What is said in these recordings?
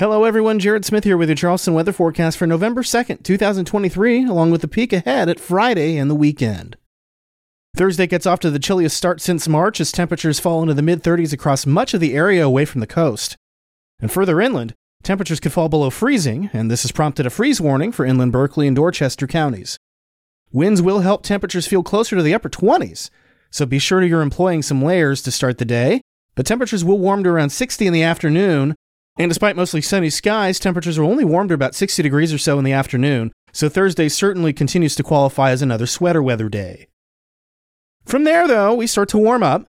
Hello, everyone. Jared Smith here with your Charleston weather forecast for November 2nd, 2023, along with the peek ahead at Friday and the weekend. Thursday gets off to the chilliest start since March as temperatures fall into the mid 30s across much of the area away from the coast. And further inland, temperatures could fall below freezing, and this has prompted a freeze warning for inland Berkeley and Dorchester counties. Winds will help temperatures feel closer to the upper 20s, so be sure you're employing some layers to start the day. But temperatures will warm to around 60 in the afternoon, and despite mostly sunny skies, temperatures will only warm to about 60 degrees or so in the afternoon, so Thursday certainly continues to qualify as another sweater weather day. From there, though, we start to warm up.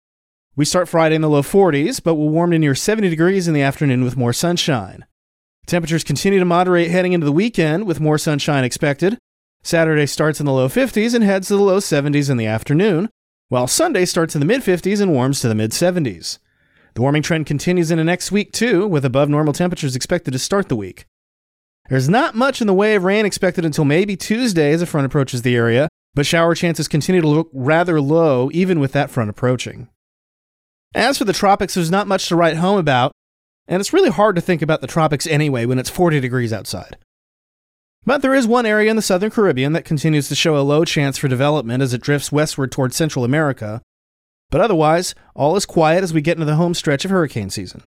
We start Friday in the low 40s, but we'll warm to near 70 degrees in the afternoon with more sunshine. Temperatures continue to moderate heading into the weekend with more sunshine expected. Saturday starts in the low 50s and heads to the low 70s in the afternoon, while Sunday starts in the mid 50s and warms to the mid 70s. The warming trend continues into next week, too, with above normal temperatures expected to start the week. There's not much in the way of rain expected until maybe Tuesday as a front approaches the area, but shower chances continue to look rather low even with that front approaching. As for the tropics, there's not much to write home about, and it's really hard to think about the tropics anyway when it's 40 degrees outside. But there is one area in the southern Caribbean that continues to show a low chance for development as it drifts westward toward Central America, but otherwise, all is quiet as we get into the home stretch of hurricane season.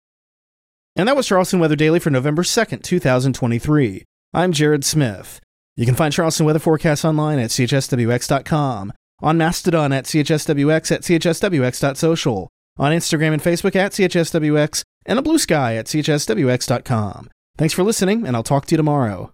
And that was Charleston Weather Daily for November 2nd, 2023. I'm Jared Smith. You can find Charleston weather forecasts online at chswx.com, on Mastodon at chswx at chswx.social, on Instagram and Facebook at chswx, and a Bluesky at chswx.com. Thanks for listening, and I'll talk to you tomorrow.